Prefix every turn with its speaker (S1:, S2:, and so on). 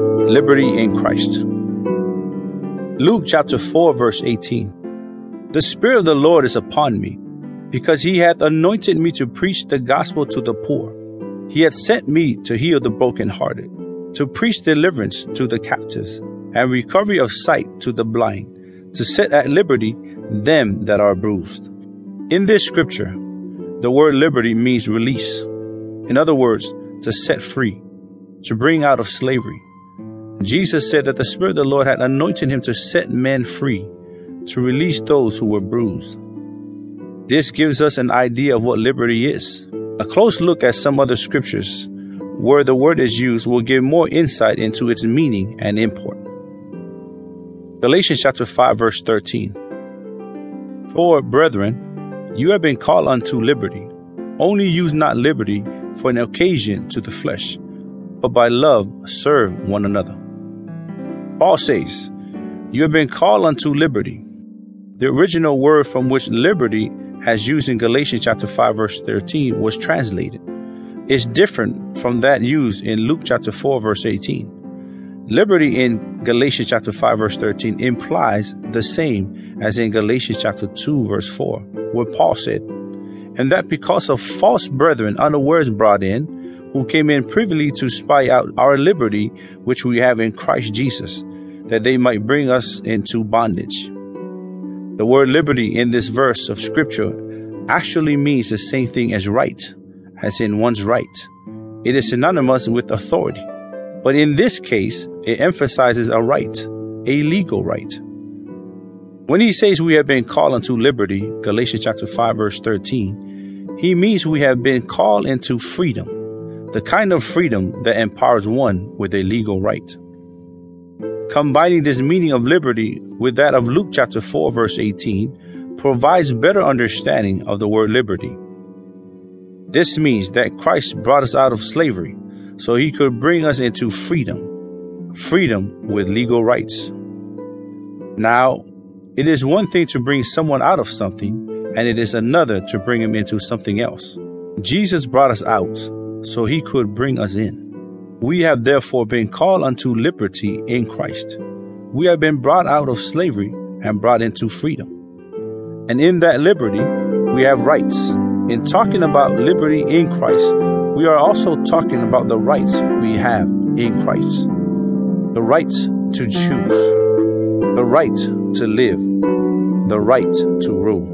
S1: Liberty in Christ. Luke chapter 4, verse 18. The Spirit of the Lord is upon me, because he hath anointed me to preach the gospel to the poor. He hath sent me to heal the brokenhearted, to preach deliverance to the captives, and recovery of sight to the blind, to set at liberty them that are bruised. In this scripture, the word liberty means release. In other words, to set free, to bring out of slavery. Jesus said that the Spirit of the Lord had anointed him to set men free, to release those who were bruised. This gives us an idea of what liberty is. A close look at some other scriptures where the word is used will give more insight into its meaning and import. Galatians chapter 5 verse 13. For brethren, you have been called unto liberty. Only use not liberty for an occasion to the flesh, but by love serve one another. Paul says, You have been called unto liberty. The original word from which liberty, as used in Galatians chapter 5, verse 13, was translated, is different from that used in Luke chapter 4, verse 18. Liberty in Galatians chapter 5, verse 13 implies the same as in Galatians chapter 2, verse 4, where Paul said, and that because of false brethren unawares brought in, who came in privily to spy out our liberty which we have in Christ Jesus, that they might bring us into bondage. The word liberty in this verse of scripture actually means the same thing as right, as in one's right. It is synonymous with authority. But in this case, it emphasizes a right, a legal right. When he says we have been called unto liberty, Galatians chapter 5 verse 13, he means we have been called into freedom, the kind of freedom that empowers one with a legal right. Combining this meaning of liberty with that of Luke chapter 4 verse 18 provides better understanding of the word liberty. This means that Christ brought us out of slavery so he could bring us into freedom, freedom with legal rights. Now, it is one thing to bring someone out of something, and it is another to bring him into something else. Jesus brought us out so he could bring us in. We have therefore been called unto liberty in Christ. We have been brought out of slavery and brought into freedom. And in that liberty, we have rights. In talking about liberty in Christ, we are also talking about the rights we have in Christ. The right to choose, the right to live, the right to rule.